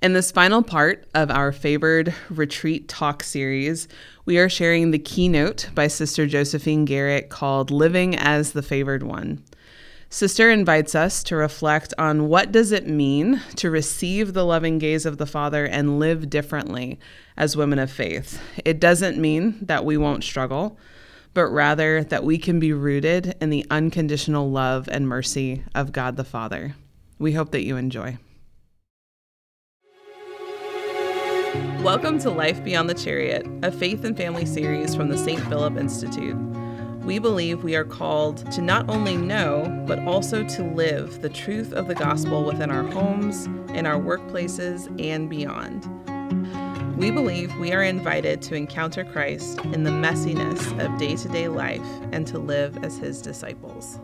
In this final part of our favored retreat talk series, we are sharing the keynote by Sister Josephine Garrett called Living as the Favored One. Sister invites us to reflect on what does it mean to receive the loving gaze of the Father and live differently as women of faith. It doesn't mean that we won't struggle, but rather that we can be rooted in the unconditional love and mercy of God the Father. We hope that you enjoy. Welcome to Life Beyond the Chariot, a faith and family series from the St. Philip Institute. We believe we are called to not only know, but also to live the truth of the gospel within our homes, in our workplaces, and beyond. We believe we are invited to encounter Christ in the messiness of day to day life and to live as his disciples.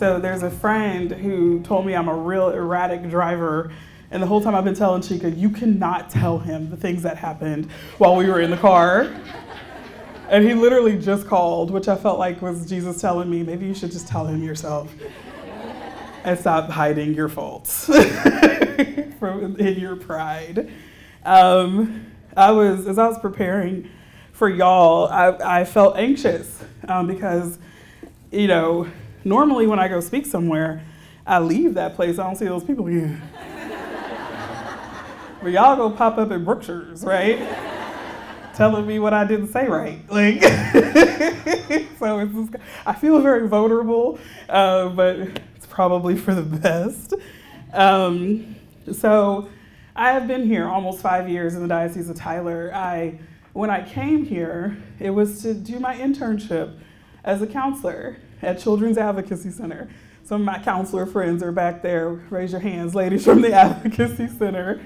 So there's a friend who told me I'm a real erratic driver. And the whole time I've been telling Chica, you cannot tell him the things that happened while we were in the car. And he literally just called, which I felt like was Jesus telling me, maybe you should just tell him yourself and stop hiding your faults from, in your pride. Um, I was, as I was preparing for y'all, I, I felt anxious um, because, you know, Normally, when I go speak somewhere, I leave that place. I don't see those people again. but y'all go pop up at Brookshire's, right? Telling me what I didn't say right. Like, so it's just, I feel very vulnerable, uh, but it's probably for the best. Um, so I have been here almost five years in the Diocese of Tyler. I, when I came here, it was to do my internship as a counselor at Children's Advocacy Center. Some of my counselor friends are back there. Raise your hands, ladies from the Advocacy Center.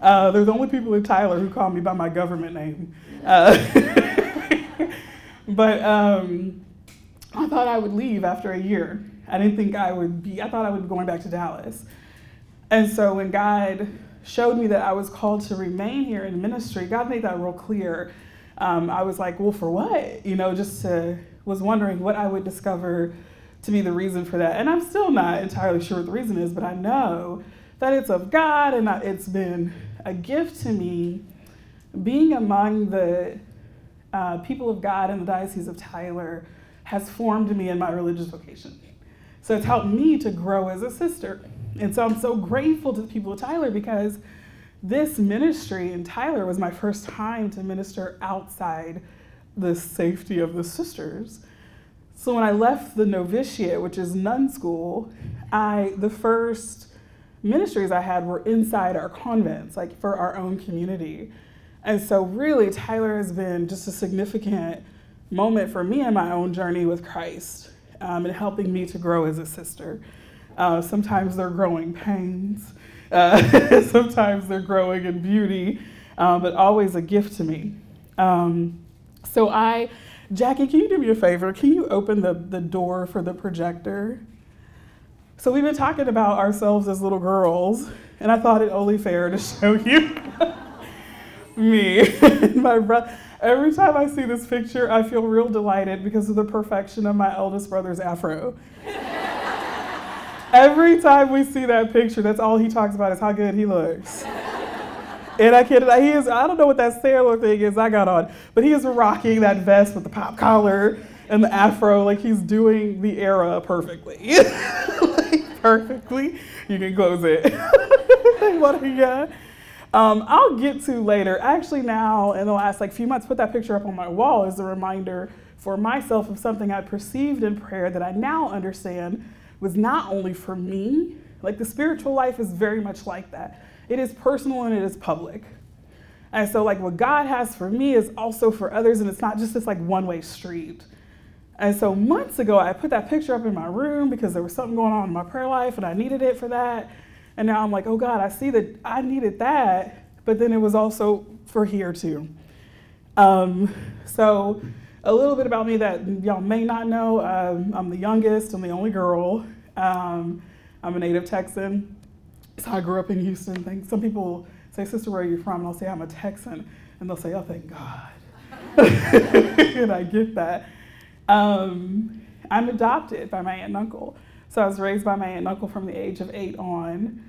Uh, they're the only people in Tyler who call me by my government name. Uh, but um, I thought I would leave after a year. I didn't think I would be, I thought I would be going back to Dallas. And so when God showed me that I was called to remain here in ministry, God made that real clear. Um, I was like, well, for what? You know, just to was wondering what I would discover to be the reason for that. And I'm still not entirely sure what the reason is, but I know that it's of God and that it's been a gift to me being among the uh, people of God in the Diocese of Tyler has formed me in my religious vocation. So it's helped me to grow as a sister. And so I'm so grateful to the people of Tyler because this ministry in Tyler was my first time to minister outside the safety of the sisters. So when I left the novitiate, which is nun school, I the first ministries I had were inside our convents, like for our own community. And so really Tyler has been just a significant moment for me in my own journey with Christ um, and helping me to grow as a sister. Uh, sometimes they're growing pains, uh, sometimes they're growing in beauty, um, but always a gift to me. Um, so I, Jackie, can you do me a favor? Can you open the, the door for the projector? So we've been talking about ourselves as little girls, and I thought it only fair to show you me my brother. Every time I see this picture, I feel real delighted because of the perfection of my eldest brother's afro. Every time we see that picture, that's all he talks about is how good he looks. And I can't, he is, I don't know what that sailor thing is I got on, but he is rocking that vest with the pop collar and the afro, like he's doing the era perfectly. like, perfectly. You can close it. what are you? Um, I'll get to later. Actually, now in the last like few months, put that picture up on my wall as a reminder for myself of something I perceived in prayer that I now understand was not only for me. Like the spiritual life is very much like that. It is personal and it is public. And so, like, what God has for me is also for others, and it's not just this like one way street. And so, months ago, I put that picture up in my room because there was something going on in my prayer life and I needed it for that. And now I'm like, oh God, I see that I needed that, but then it was also for here too. Um, so, a little bit about me that y'all may not know um, I'm the youngest, I'm the only girl. Um, I'm a native Texan. So I grew up in Houston. Some people say, Sister, where are you from? And I'll say, I'm a Texan. And they'll say, Oh, thank God. and I get that. Um, I'm adopted by my aunt and uncle. So I was raised by my aunt and uncle from the age of eight on.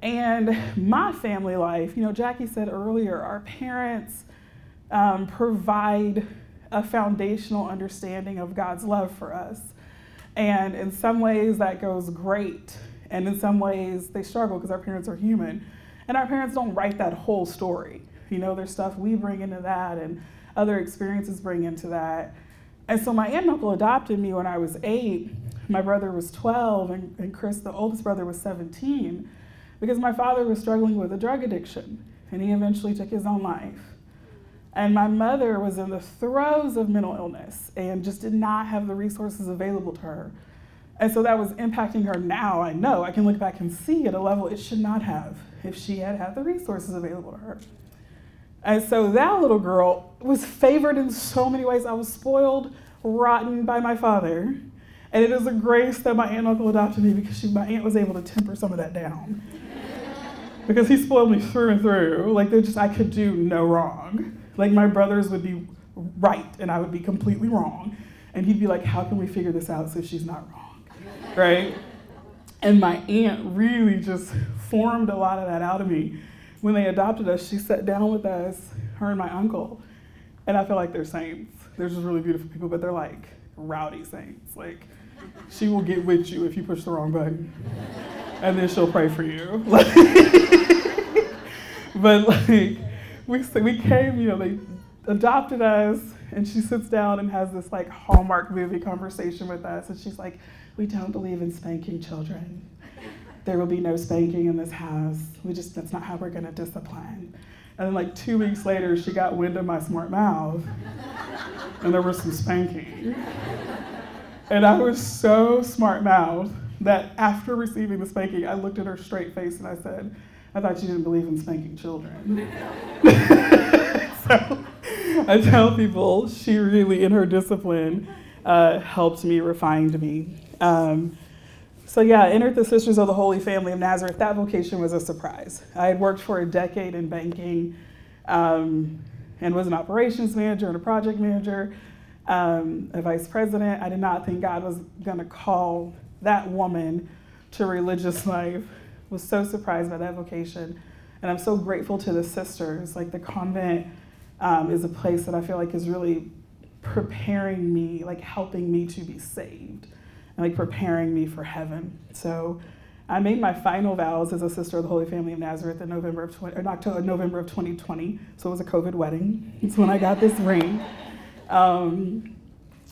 And my family life, you know, Jackie said earlier, our parents um, provide a foundational understanding of God's love for us. And in some ways, that goes great. And in some ways, they struggle because our parents are human. And our parents don't write that whole story. You know, there's stuff we bring into that and other experiences bring into that. And so my aunt and uncle adopted me when I was eight. My brother was 12, and, and Chris, the oldest brother, was 17, because my father was struggling with a drug addiction, and he eventually took his own life. And my mother was in the throes of mental illness and just did not have the resources available to her. And so that was impacting her now. I know I can look back and see at a level it should not have if she had had the resources available to her. And so that little girl was favored in so many ways. I was spoiled rotten by my father. And it is a grace that my aunt and uncle adopted me because she, my aunt was able to temper some of that down. because he spoiled me through and through. Like, they just, I could do no wrong. Like, my brothers would be right and I would be completely wrong. And he'd be like, How can we figure this out so she's not wrong? Right? And my aunt really just formed a lot of that out of me when they adopted us, she sat down with us, her and my uncle, and I feel like they're saints. They're just really beautiful people, but they're like rowdy saints. Like, she will get with you if you push the wrong button, and then she'll pray for you. but like, we we came, you know, they adopted us, and she sits down and has this like Hallmark movie conversation with us, and she's like, "We don't believe in spanking children." there will be no spanking in this house. We just, that's not how we're gonna discipline. And then like two weeks later, she got wind of my smart mouth, and there was some spanking. And I was so smart mouthed that after receiving the spanking, I looked at her straight face and I said, I thought you didn't believe in spanking children. so I tell people she really, in her discipline, uh, helped me, refined me. Um, so yeah, I entered the Sisters of the Holy Family of Nazareth. That vocation was a surprise. I had worked for a decade in banking um, and was an operations manager and a project manager, um, a vice president. I did not think God was going to call that woman to religious life. Was so surprised by that vocation, and I'm so grateful to the sisters. Like the convent um, is a place that I feel like is really preparing me, like helping me to be saved and like preparing me for heaven. So I made my final vows as a sister of the Holy Family of Nazareth in November of 20, or October, November of 2020. So it was a COVID wedding. It's when I got this ring. Um,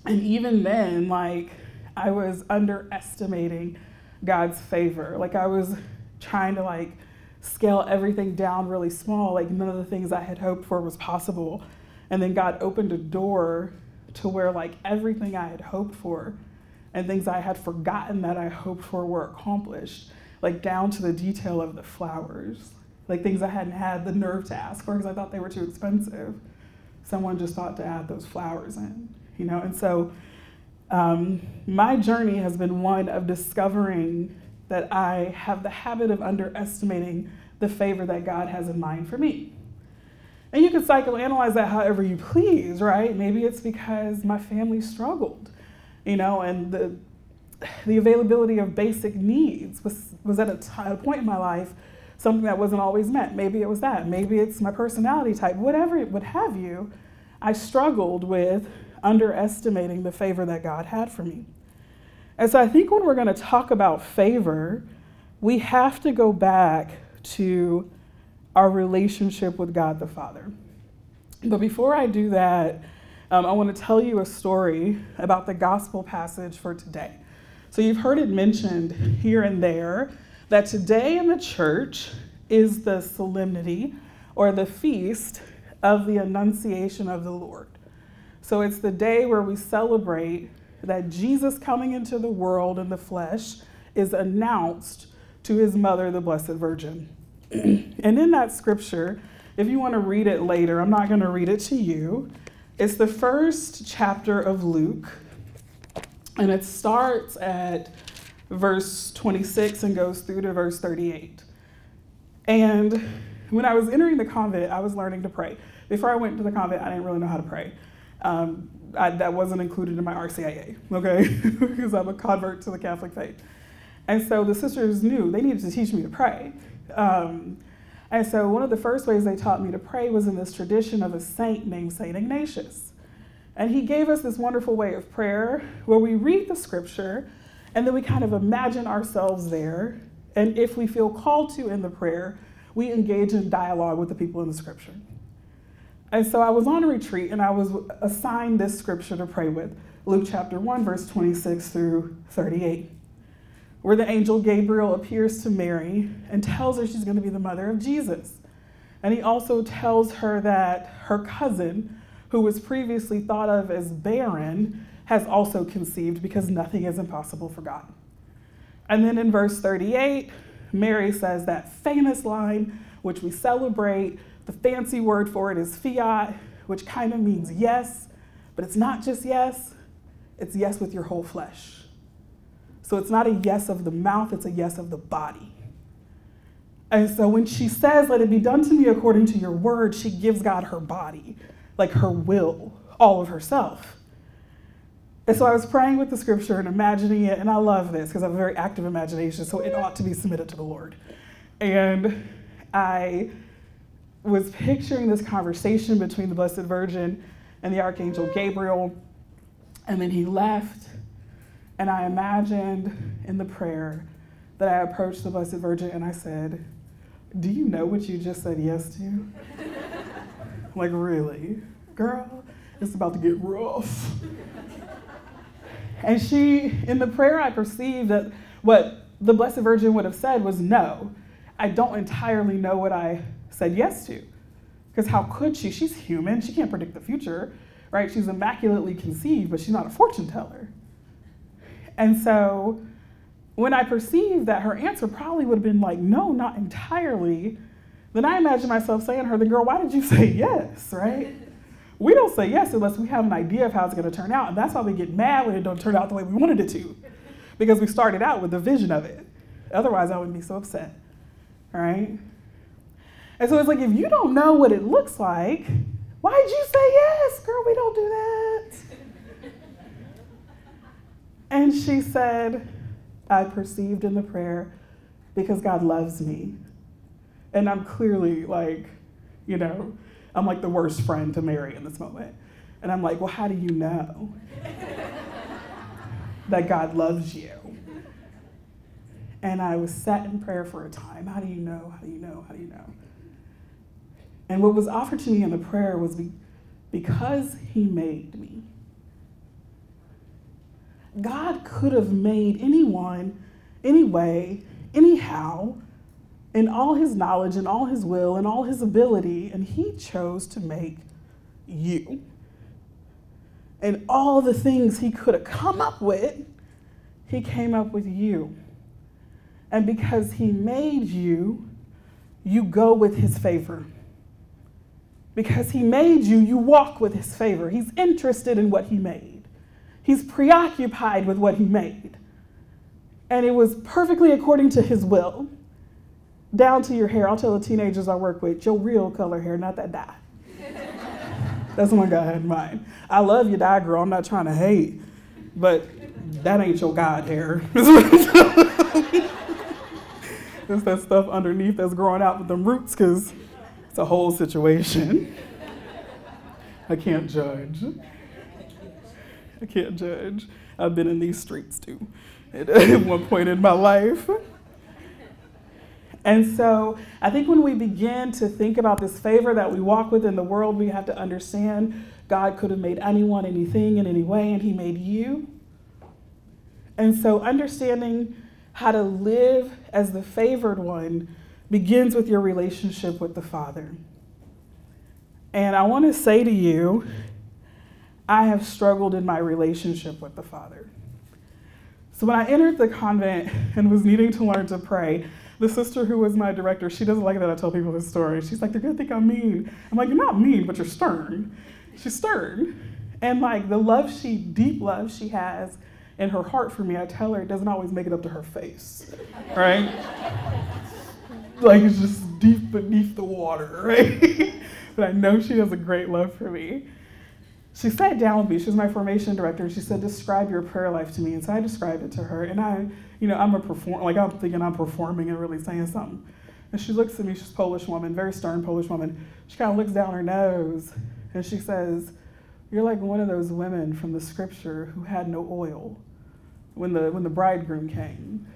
and even then, like I was underestimating God's favor. Like I was trying to like scale everything down really small. Like none of the things I had hoped for was possible. And then God opened a door to where like everything I had hoped for and things I had forgotten that I hoped for were accomplished, like down to the detail of the flowers, like things I hadn't had the nerve to ask for because I thought they were too expensive. Someone just thought to add those flowers in, you know? And so um, my journey has been one of discovering that I have the habit of underestimating the favor that God has in mind for me. And you can psychoanalyze that however you please, right? Maybe it's because my family struggled you know, and the, the availability of basic needs was, was at a, t- a point in my life something that wasn't always met. Maybe it was that. Maybe it's my personality type, whatever it would have you. I struggled with underestimating the favor that God had for me. And so I think when we're going to talk about favor, we have to go back to our relationship with God the Father. But before I do that, um, I want to tell you a story about the gospel passage for today. So, you've heard it mentioned here and there that today in the church is the solemnity or the feast of the Annunciation of the Lord. So, it's the day where we celebrate that Jesus coming into the world in the flesh is announced to his mother, the Blessed Virgin. and in that scripture, if you want to read it later, I'm not going to read it to you. It's the first chapter of Luke, and it starts at verse 26 and goes through to verse 38. And when I was entering the convent, I was learning to pray. Before I went to the convent, I didn't really know how to pray. Um, I, that wasn't included in my RCIA, okay, because I'm a convert to the Catholic faith. And so the sisters knew they needed to teach me to pray. Um, and so one of the first ways they taught me to pray was in this tradition of a saint named Saint Ignatius. And he gave us this wonderful way of prayer where we read the scripture and then we kind of imagine ourselves there. And if we feel called to in the prayer, we engage in dialogue with the people in the scripture. And so I was on a retreat and I was assigned this scripture to pray with Luke chapter 1, verse 26 through 38 where the angel Gabriel appears to Mary and tells her she's going to be the mother of Jesus. And he also tells her that her cousin, who was previously thought of as barren, has also conceived because nothing is impossible for God. And then in verse 38, Mary says that famous line, which we celebrate. The fancy word for it is fiat, which kind of means yes, but it's not just yes, it's yes with your whole flesh. So it's not a yes of the mouth, it's a yes of the body. And so when she says, Let it be done to me according to your word, she gives God her body, like her will, all of herself. And so I was praying with the scripture and imagining it, and I love this because I have a very active imagination, so it ought to be submitted to the Lord. And I was picturing this conversation between the Blessed Virgin and the Archangel Gabriel, and then he left and I imagined in the prayer that I approached the Blessed Virgin and I said, Do you know what you just said yes to? like, really? Girl, it's about to get rough. and she, in the prayer, I perceived that what the Blessed Virgin would have said was no. I don't entirely know what I said yes to. Because how could she? She's human. She can't predict the future, right? She's immaculately conceived, but she's not a fortune teller. And so when I perceived that her answer probably would have been like, no, not entirely, then I imagine myself saying to her, the girl, why did you say yes, right? We don't say yes unless we have an idea of how it's going to turn out. And that's why we get mad when it don't turn out the way we wanted it to, because we started out with the vision of it. Otherwise, I wouldn't be so upset, right? And so it's like, if you don't know what it looks like, why'd you say yes? Girl, we don't do that. And she said, I perceived in the prayer because God loves me. And I'm clearly like, you know, I'm like the worst friend to Mary in this moment. And I'm like, well, how do you know that God loves you? And I was set in prayer for a time. How do you know? How do you know? How do you know? And what was offered to me in the prayer was be, because He made me. God could have made anyone, anyway, anyhow, in all his knowledge and all his will and all his ability, and he chose to make you. And all the things he could have come up with, he came up with you. And because he made you, you go with his favor. Because he made you, you walk with his favor. He's interested in what he made. He's preoccupied with what he made. And it was perfectly according to his will. Down to your hair. I'll tell the teenagers I work with, your real color hair, not that dye. That's one God had in mind. I love your dye, girl. I'm not trying to hate, but that ain't your God hair. it's that stuff underneath that's growing out with them roots, because it's a whole situation. I can't judge. I can't judge. I've been in these streets too at, one point in my life. And so I think when we begin to think about this favor that we walk with in the world, we have to understand God could have made anyone, anything, in any way, and He made you. And so understanding how to live as the favored one begins with your relationship with the Father. And I want to say to you I have struggled in my relationship with the Father. So when I entered the convent and was needing to learn to pray, the sister who was my director, she doesn't like that I tell people this story. She's like, they're gonna think I'm mean. I'm like, you're not mean, but you're stern. She's stern. And like the love she, deep love she has in her heart for me, I tell her it doesn't always make it up to her face, right? like it's just deep beneath the water, right? but I know she has a great love for me. She sat down with me. She was my formation director, and she said, "Describe your prayer life to me." And so I described it to her, and I, you know, I'm a perform, like I'm thinking I'm performing and really saying something. And she looks at me. She's a Polish woman, very stern Polish woman. She kind of looks down her nose, and she says, "You're like one of those women from the scripture who had no oil when the when the bridegroom came."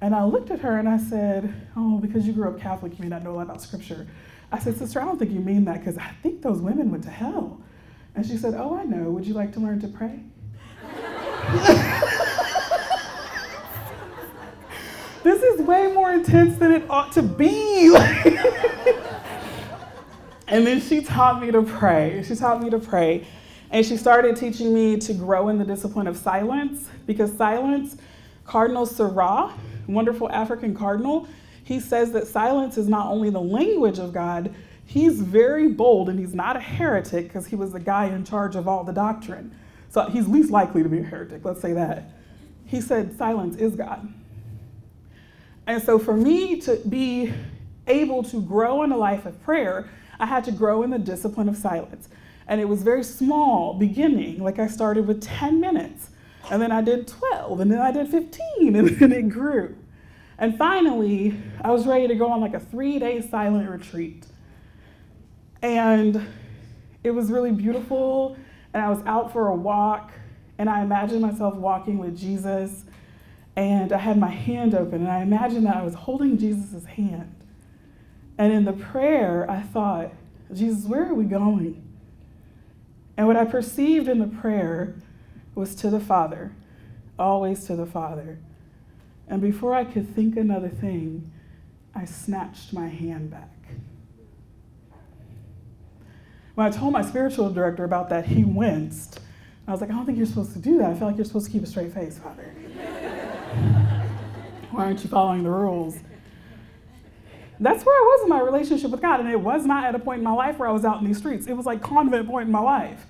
And I looked at her and I said, Oh, because you grew up Catholic, you may not know a lot about scripture. I said, Sister, I don't think you mean that because I think those women went to hell. And she said, Oh, I know. Would you like to learn to pray? this is way more intense than it ought to be. and then she taught me to pray. She taught me to pray. And she started teaching me to grow in the discipline of silence because silence, Cardinal Sarah, wonderful African cardinal, he says that silence is not only the language of God, he's very bold and he's not a heretic because he was the guy in charge of all the doctrine. So he's least likely to be a heretic, let's say that. He said silence is God. And so for me to be able to grow in a life of prayer, I had to grow in the discipline of silence. And it was very small beginning, like I started with 10 minutes. And then I did 12, and then I did 15, and then it grew. And finally, I was ready to go on like a three day silent retreat. And it was really beautiful, and I was out for a walk, and I imagined myself walking with Jesus, and I had my hand open, and I imagined that I was holding Jesus' hand. And in the prayer, I thought, Jesus, where are we going? And what I perceived in the prayer was to the Father, always to the Father. And before I could think another thing, I snatched my hand back. When I told my spiritual director about that, he winced. I was like, I don't think you're supposed to do that. I feel like you're supposed to keep a straight face, Father. Why aren't you following the rules? That's where I was in my relationship with God. And it was not at a point in my life where I was out in these streets. It was like convent point in my life.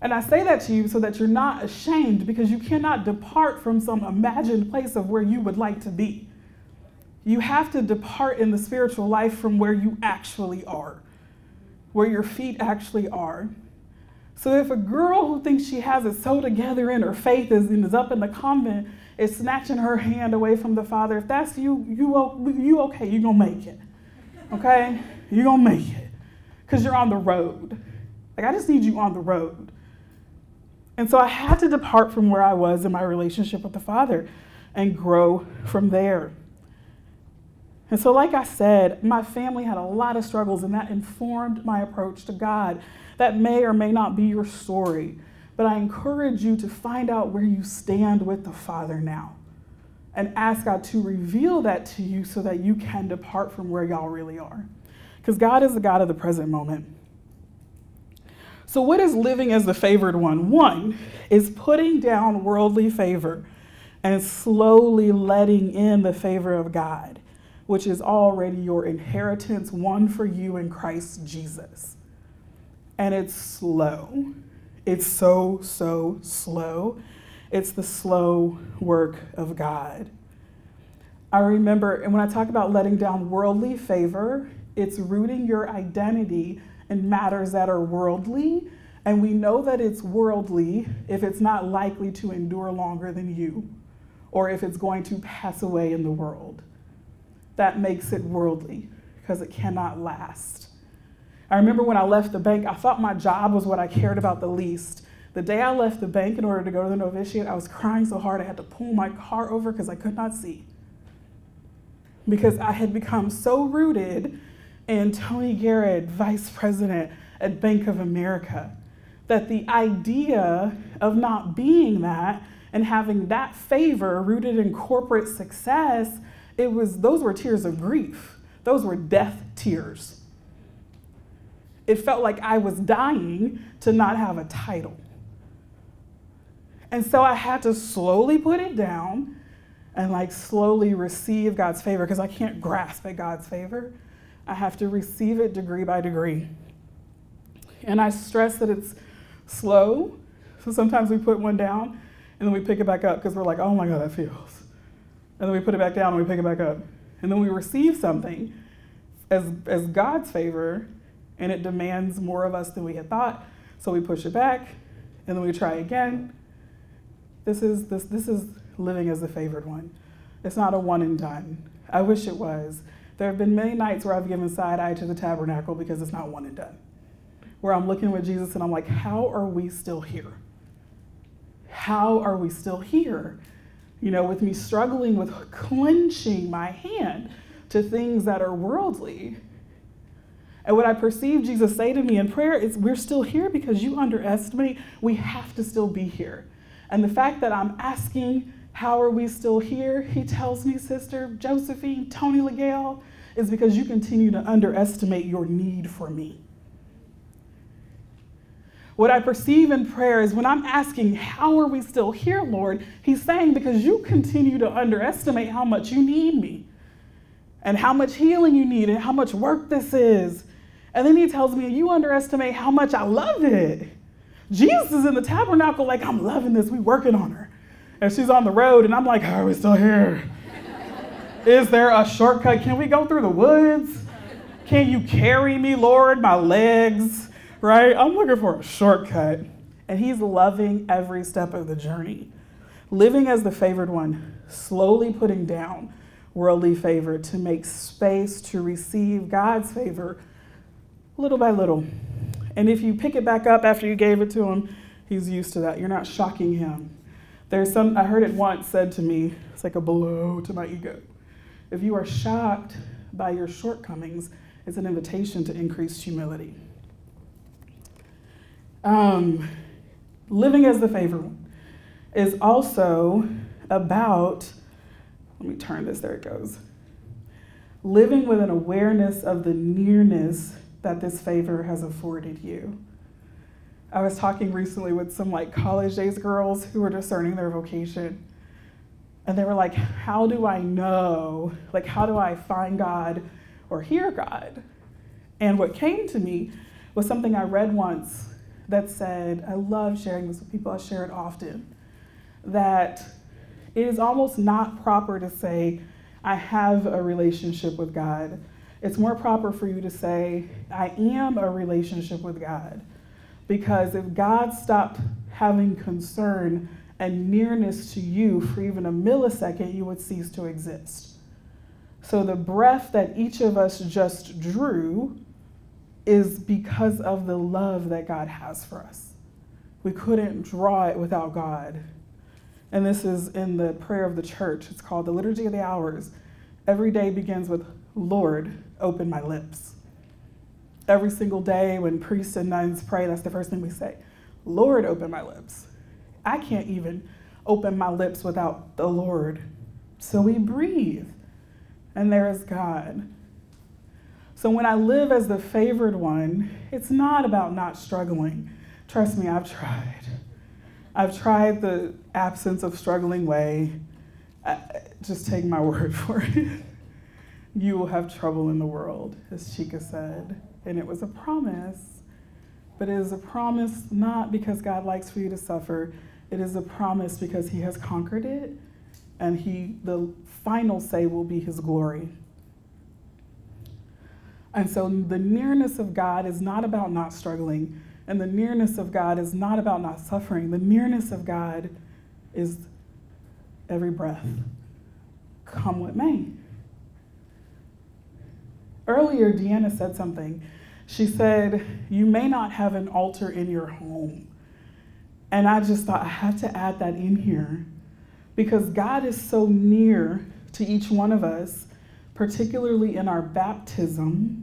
And I say that to you so that you're not ashamed because you cannot depart from some imagined place of where you would like to be. You have to depart in the spiritual life from where you actually are, where your feet actually are. So if a girl who thinks she has it so together in her faith is, is up in the convent, is snatching her hand away from the Father, if that's you, you, you okay, you're gonna make it. Okay? You're gonna make it. Because you're on the road. Like, I just need you on the road. And so I had to depart from where I was in my relationship with the Father and grow from there. And so, like I said, my family had a lot of struggles, and that informed my approach to God. That may or may not be your story, but I encourage you to find out where you stand with the Father now and ask God to reveal that to you so that you can depart from where y'all really are. Because God is the God of the present moment. So, what is living as the favored one? One is putting down worldly favor and slowly letting in the favor of God, which is already your inheritance, won for you in Christ Jesus. And it's slow. It's so, so slow. It's the slow work of God. I remember, and when I talk about letting down worldly favor, it's rooting your identity in matters that are worldly. And we know that it's worldly if it's not likely to endure longer than you, or if it's going to pass away in the world. That makes it worldly because it cannot last. I remember when I left the bank, I thought my job was what I cared about the least. The day I left the bank in order to go to the novitiate, I was crying so hard I had to pull my car over because I could not see. Because I had become so rooted in Tony Garrett, vice president at Bank of America, that the idea of not being that and having that favor rooted in corporate success, it was those were tears of grief. Those were death tears. It felt like I was dying to not have a title. And so I had to slowly put it down and like slowly receive God's favor because I can't grasp at God's favor. I have to receive it degree by degree. And I stress that it's slow. So sometimes we put one down and then we pick it back up because we're like, oh my God, that feels. And then we put it back down and we pick it back up. And then we receive something as, as God's favor, and it demands more of us than we had thought. So we push it back, and then we try again. This is, this, this is living as the favored one. It's not a one and done. I wish it was. There have been many nights where I've given side eye to the tabernacle because it's not one and done. Where I'm looking with Jesus and I'm like, how are we still here? How are we still here? You know, with me struggling with clenching my hand to things that are worldly. And what I perceive Jesus say to me in prayer is, We're still here because you underestimate, we have to still be here. And the fact that I'm asking, How are we still here? He tells me, Sister Josephine, Tony LaGale, is because you continue to underestimate your need for me. What I perceive in prayer is when I'm asking, How are we still here, Lord? He's saying, Because you continue to underestimate how much you need me and how much healing you need and how much work this is. And then he tells me, You underestimate how much I love it. Jesus is in the tabernacle, like, I'm loving this. We working on her. And she's on the road, and I'm like, How are we still here? is there a shortcut? Can we go through the woods? Can you carry me, Lord? My legs right? I'm looking for a shortcut. And he's loving every step of the journey. Living as the favored one, slowly putting down worldly favor to make space to receive God's favor little by little. And if you pick it back up after you gave it to him, he's used to that. You're not shocking him. There's some, I heard it once said to me, it's like a blow to my ego. If you are shocked by your shortcomings, it's an invitation to increased humility. Um, living as the favored one is also about, let me turn this, there it goes. Living with an awareness of the nearness that this favor has afforded you. I was talking recently with some like college days girls who were discerning their vocation. And they were like, How do I know? Like, how do I find God or hear God? And what came to me was something I read once that said, I love sharing this with people, I share it often, that it is almost not proper to say, I have a relationship with God. It's more proper for you to say, I am a relationship with God. Because if God stopped having concern and nearness to you for even a millisecond, you would cease to exist. So the breath that each of us just drew is because of the love that God has for us. We couldn't draw it without God. And this is in the prayer of the church. It's called the Liturgy of the Hours. Every day begins with, Lord, open my lips. Every single day when priests and nuns pray, that's the first thing we say Lord, open my lips. I can't even open my lips without the Lord. So we breathe, and there is God. So when I live as the favored one, it's not about not struggling. Trust me, I've tried. I've tried the absence of struggling way. I, just take my word for it. you will have trouble in the world, as Chica said. And it was a promise. But it is a promise not because God likes for you to suffer. It is a promise because he has conquered it. And he the final say will be his glory. And so the nearness of God is not about not struggling, and the nearness of God is not about not suffering. The nearness of God is every breath. Come what may. Earlier, Deanna said something. She said, You may not have an altar in your home. And I just thought I have to add that in here because God is so near to each one of us particularly in our baptism,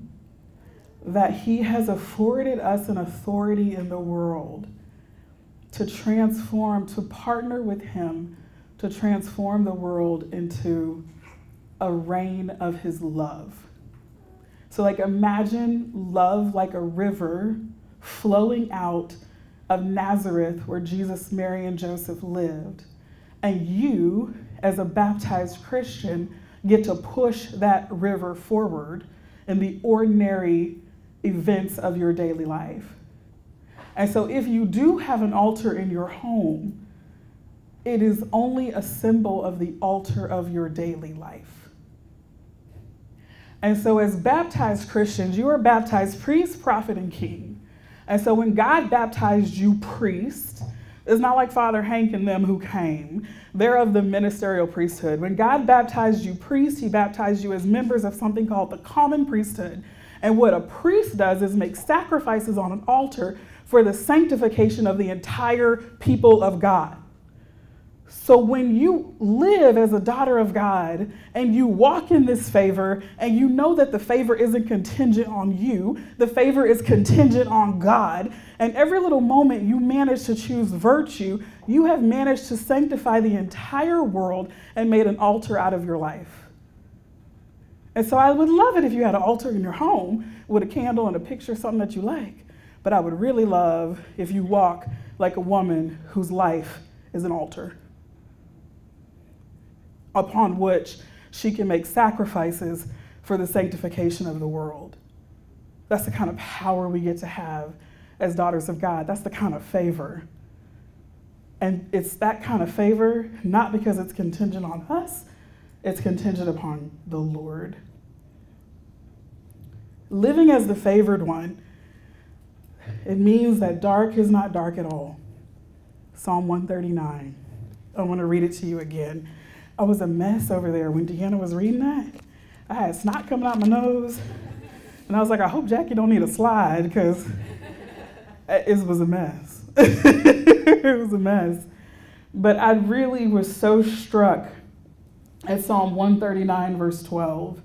that He has afforded us an authority in the world to transform, to partner with Him to transform the world into a reign of His love. So, like, imagine love like a river flowing out of Nazareth where Jesus, Mary, and Joseph lived. And you, as a baptized Christian, get to push that river forward in the ordinary events of your daily life. And so, if you do have an altar in your home, it is only a symbol of the altar of your daily life. And so, as baptized Christians, you are baptized priest, prophet, and king. And so, when God baptized you priest, it's not like Father Hank and them who came. They're of the ministerial priesthood. When God baptized you priest, he baptized you as members of something called the common priesthood. And what a priest does is make sacrifices on an altar for the sanctification of the entire people of God. So when you live as a daughter of God and you walk in this favor and you know that the favor isn't contingent on you, the favor is contingent on God, and every little moment you manage to choose virtue, you have managed to sanctify the entire world and made an altar out of your life. And so I would love it if you had an altar in your home with a candle and a picture, something that you like. But I would really love if you walk like a woman whose life is an altar upon which she can make sacrifices for the sanctification of the world. That's the kind of power we get to have as daughters of God. That's the kind of favor. And it's that kind of favor, not because it's contingent on us, it's contingent upon the Lord. Living as the favored one, it means that dark is not dark at all. Psalm 139. I want to read it to you again. I was a mess over there when Deanna was reading that. I had snot coming out my nose. And I was like, I hope Jackie don't need a slide because it was a mess. it was a mess. But I really was so struck at Psalm 139, verse 12,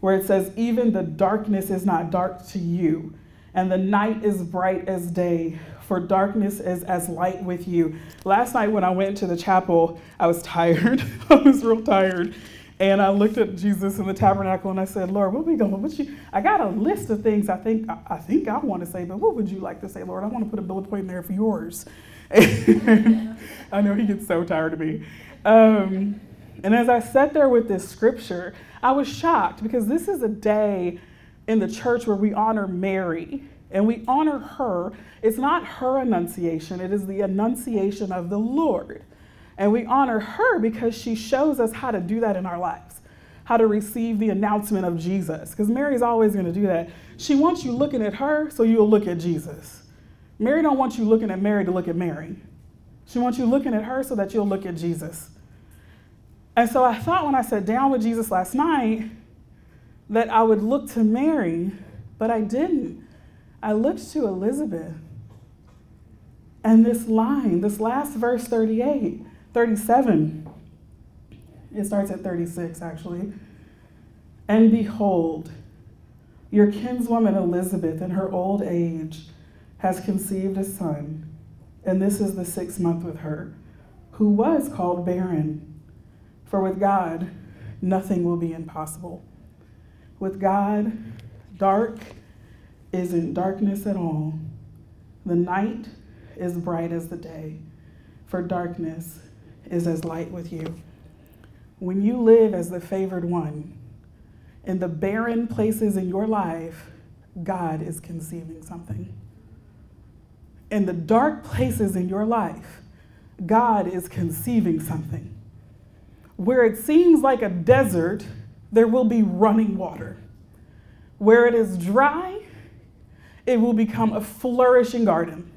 where it says, Even the darkness is not dark to you, and the night is bright as day for darkness is as light with you. Last night when I went to the chapel, I was tired. I was real tired. And I looked at Jesus in the tabernacle and I said, Lord, what are we going what you I got a list of things I think I think I want to say, but what would you like to say, Lord? I want to put a bullet point in there for yours. I know he gets so tired of me. Um, and as I sat there with this scripture, I was shocked because this is a day in the church where we honor Mary and we honor her. It's not her annunciation, it is the annunciation of the Lord. And we honor her because she shows us how to do that in our lives, how to receive the announcement of Jesus. Because Mary's always going to do that. She wants you looking at her so you'll look at Jesus. Mary don't want you looking at Mary to look at Mary. She wants you looking at her so that you'll look at Jesus. And so I thought when I sat down with Jesus last night that I would look to Mary, but I didn't. I looked to Elizabeth. And this line, this last verse 38, 37, it starts at 36 actually. And behold, your kinswoman Elizabeth, in her old age, has conceived a son, and this is the sixth month with her, who was called barren. For with God, nothing will be impossible. With God, dark isn't darkness at all. The night is bright as the day, for darkness is as light with you. When you live as the favored one, in the barren places in your life, God is conceiving something. In the dark places in your life, God is conceiving something. Where it seems like a desert, there will be running water. Where it is dry, it will become a flourishing garden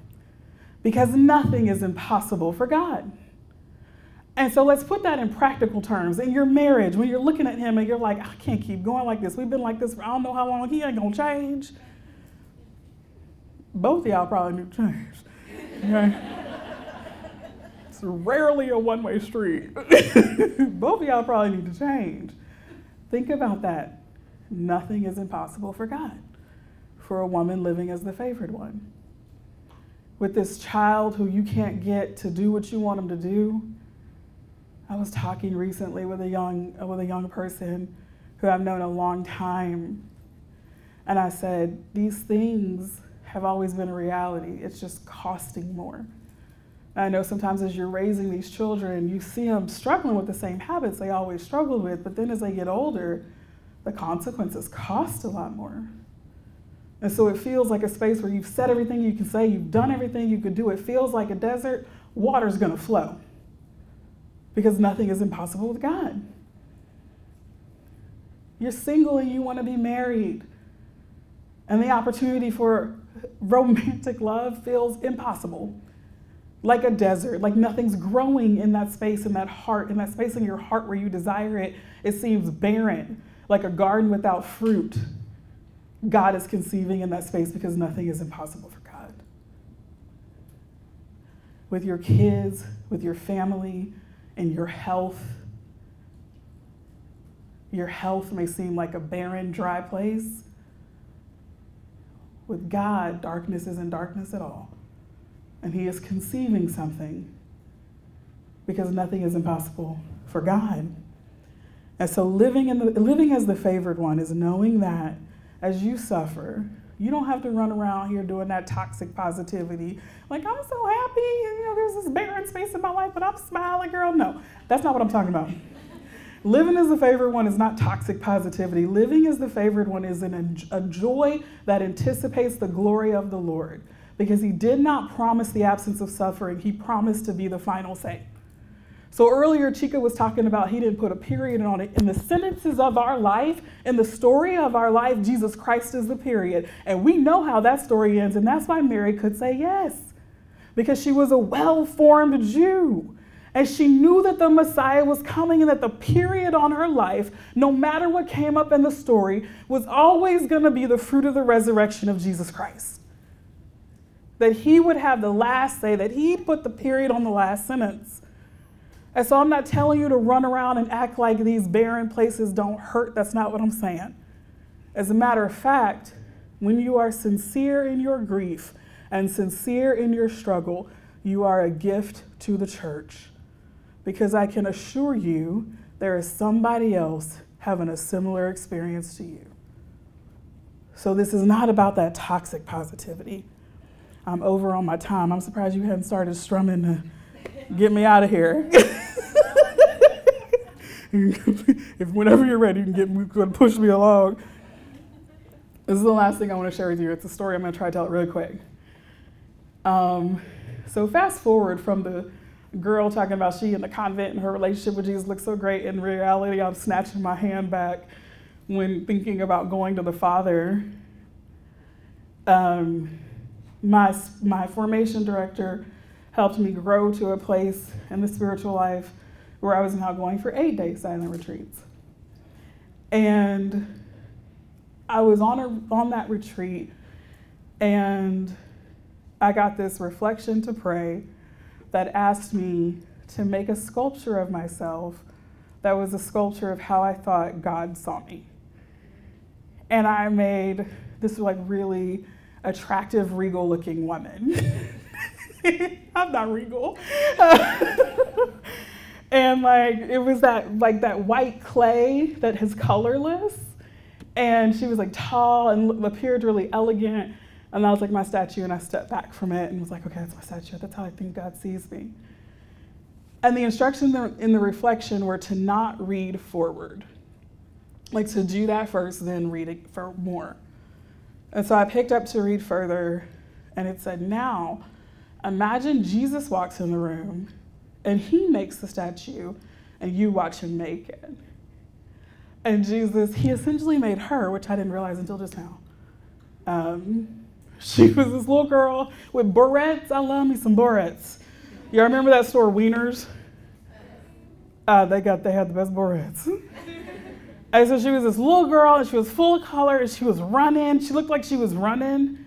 because nothing is impossible for God. And so let's put that in practical terms. In your marriage, when you're looking at him and you're like, I can't keep going like this. We've been like this for I don't know how long. He ain't gonna change. Both of y'all probably need to change. Okay? It's rarely a one way street. Both of y'all probably need to change. Think about that. Nothing is impossible for God for a woman living as the favored one. With this child who you can't get to do what you want him to do. I was talking recently with a young uh, with a young person who I've known a long time. And I said, these things have always been a reality. It's just costing more. I know sometimes as you're raising these children, you see them struggling with the same habits they always struggled with, but then as they get older, the consequences cost a lot more. And so it feels like a space where you've said everything you can say, you've done everything you could do. It feels like a desert. Water's to flow because nothing is impossible with God. You're single and you want to be married. And the opportunity for romantic love feels impossible. Like a desert, like nothing's growing in that space, in that heart, in that space in your heart where you desire it. It seems barren, like a garden without fruit. God is conceiving in that space because nothing is impossible for God. With your kids, with your family, and your health. Your health may seem like a barren, dry place. With God, darkness isn't darkness at all. And He is conceiving something because nothing is impossible for God. And so living, in the, living as the favored one is knowing that as you suffer, you don't have to run around here doing that toxic positivity. Like, I'm so happy, you know, there's this barren space in my life, but I'm smiling, girl. No, that's not what I'm talking about. Living as the favored one is not toxic positivity. Living as the favored one is an, a joy that anticipates the glory of the Lord because he did not promise the absence of suffering, he promised to be the final say. So earlier, Chica was talking about he didn't put a period on it. In the sentences of our life, in the story of our life, Jesus Christ is the period. And we know how that story ends, and that's why Mary could say yes, because she was a well formed Jew. And she knew that the Messiah was coming and that the period on her life, no matter what came up in the story, was always going to be the fruit of the resurrection of Jesus Christ. That he would have the last say, that he put the period on the last sentence. And so I'm not telling you to run around and act like these barren places don't hurt. That's not what I'm saying. As a matter of fact, when you are sincere in your grief and sincere in your struggle, you are a gift to the church. Because I can assure you there is somebody else having a similar experience to you. So this is not about that toxic positivity. I'm over on my time. I'm surprised you hadn't started strumming to get me out of here. if whenever you're ready, you can get push me along. This is the last thing I want to share with you. It's a story I'm going to try to tell it really quick. Um, so fast forward from the girl talking about she in the convent and her relationship with Jesus looks so great. In reality, I'm snatching my hand back when thinking about going to the Father. Um, my my formation director helped me grow to a place in the spiritual life where I was now going for eight day silent retreats. And I was on, a, on that retreat and I got this reflection to pray that asked me to make a sculpture of myself that was a sculpture of how I thought God saw me. And I made this like really attractive, regal looking woman. I'm not regal. and like it was that like that white clay that is colorless. And she was like tall and appeared really elegant. And that was like my statue, and I stepped back from it and was like, okay, that's my statue. That's how I think God sees me. And the instructions in the reflection were to not read forward, like to do that first, then read it for more. And so I picked up to read further, and it said, Now Imagine Jesus walks in the room and he makes the statue and you watch him make it. And Jesus, he essentially made her, which I didn't realize until just now. Um, she was this little girl with barrettes. I love me some barrettes. Y'all remember that store, Weiner's? Uh, they got they had the best barrettes. and so she was this little girl, and she was full of color, and she was running. She looked like she was running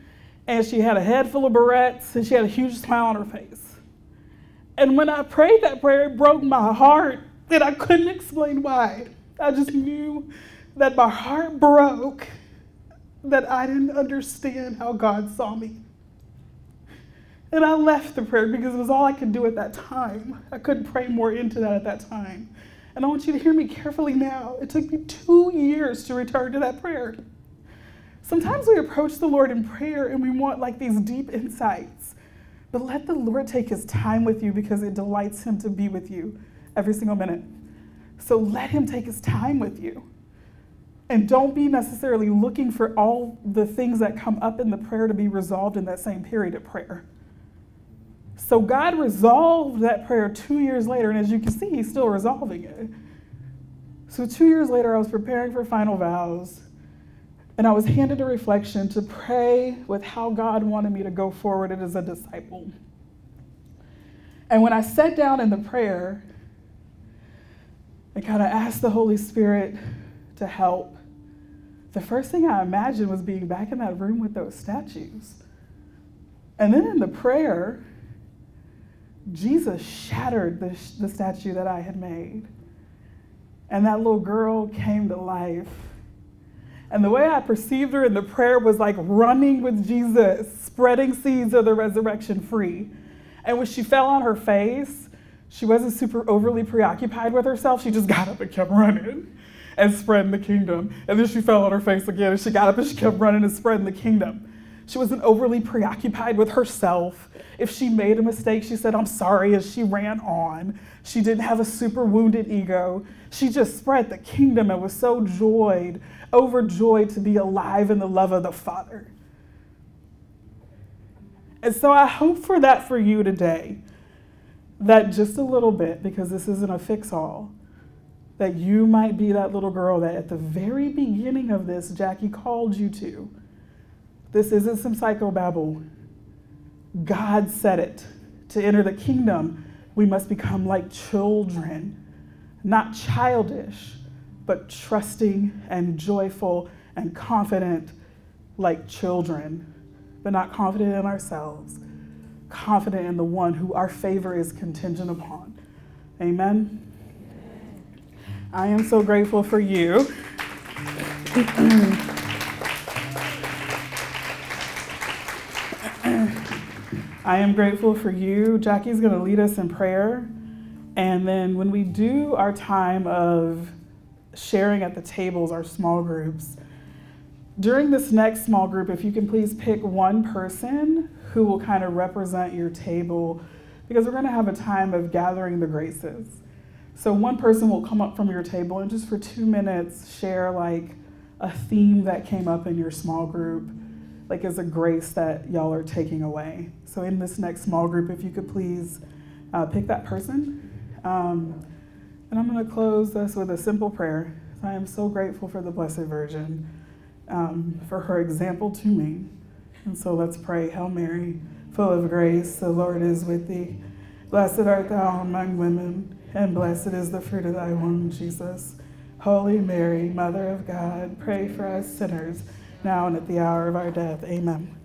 and she had a head full of barrettes and she had a huge smile on her face. And when I prayed that prayer, it broke my heart and I couldn't explain why. I just knew that my heart broke, that I didn't understand how God saw me. And I left the prayer because it was all I could do at that time. I couldn't pray more into that at that time. And I want you to hear me carefully now. It took me two years to return to that prayer. Sometimes we approach the Lord in prayer and we want like these deep insights. But let the Lord take his time with you because it delights him to be with you every single minute. So let him take his time with you. And don't be necessarily looking for all the things that come up in the prayer to be resolved in that same period of prayer. So God resolved that prayer two years later, and as you can see, he's still resolving it. So, two years later, I was preparing for final vows, and I was handed a reflection to pray with how God wanted me to go forward as a disciple. And when I sat down in the prayer, I kind of asked the Holy Spirit to help. The first thing I imagined was being back in that room with those statues. And then in the prayer, Jesus shattered the, the statue that I had made. And that little girl came to life. And the way I perceived her in the prayer was like running with Jesus, spreading seeds of the resurrection free. And when she fell on her face, she wasn't super overly preoccupied with herself. She just got up and kept running and spreading the kingdom. And then she fell on her face again and she got up and she kept running and spreading the kingdom. She wasn't overly preoccupied with herself. If she made a mistake, she said, I'm sorry, as she ran on. She didn't have a super wounded ego. She just spread the kingdom and was so joyed, overjoyed to be alive in the love of the Father. And so I hope for that for you today, that just a little bit, because this isn't a fix all, that you might be that little girl that at the very beginning of this, Jackie called you to this isn't some psychobabble. God said it. To enter the kingdom, we must become like children, not childish, but trusting and joyful and confident like children, but not confident in ourselves, confident in the one who our favor is contingent upon. Amen. I am so grateful for you. I am grateful for you. Jackie's going to lead us in prayer. And then when we do our time of sharing at the tables, our small groups, during this next small group, if you can please pick one person who will kind of represent your table, because we're going to have a time of gathering the graces. So one person will come up from your table and just for two minutes share like a theme that came up in your small group like as a grace that y'all are taking away. So in this next small group, if you could please uh, pick that person. Um, and I'm going to close this with a simple prayer. I am so grateful for the Blessed Virgin, um, for her example to me. And so let's pray. Hail Mary, full of grace, the Lord is with thee. Blessed art thou among women, and blessed is the fruit of thy womb, Jesus. Holy Mary, Mother of God, pray for us sinners now and at the hour of our death. Amen.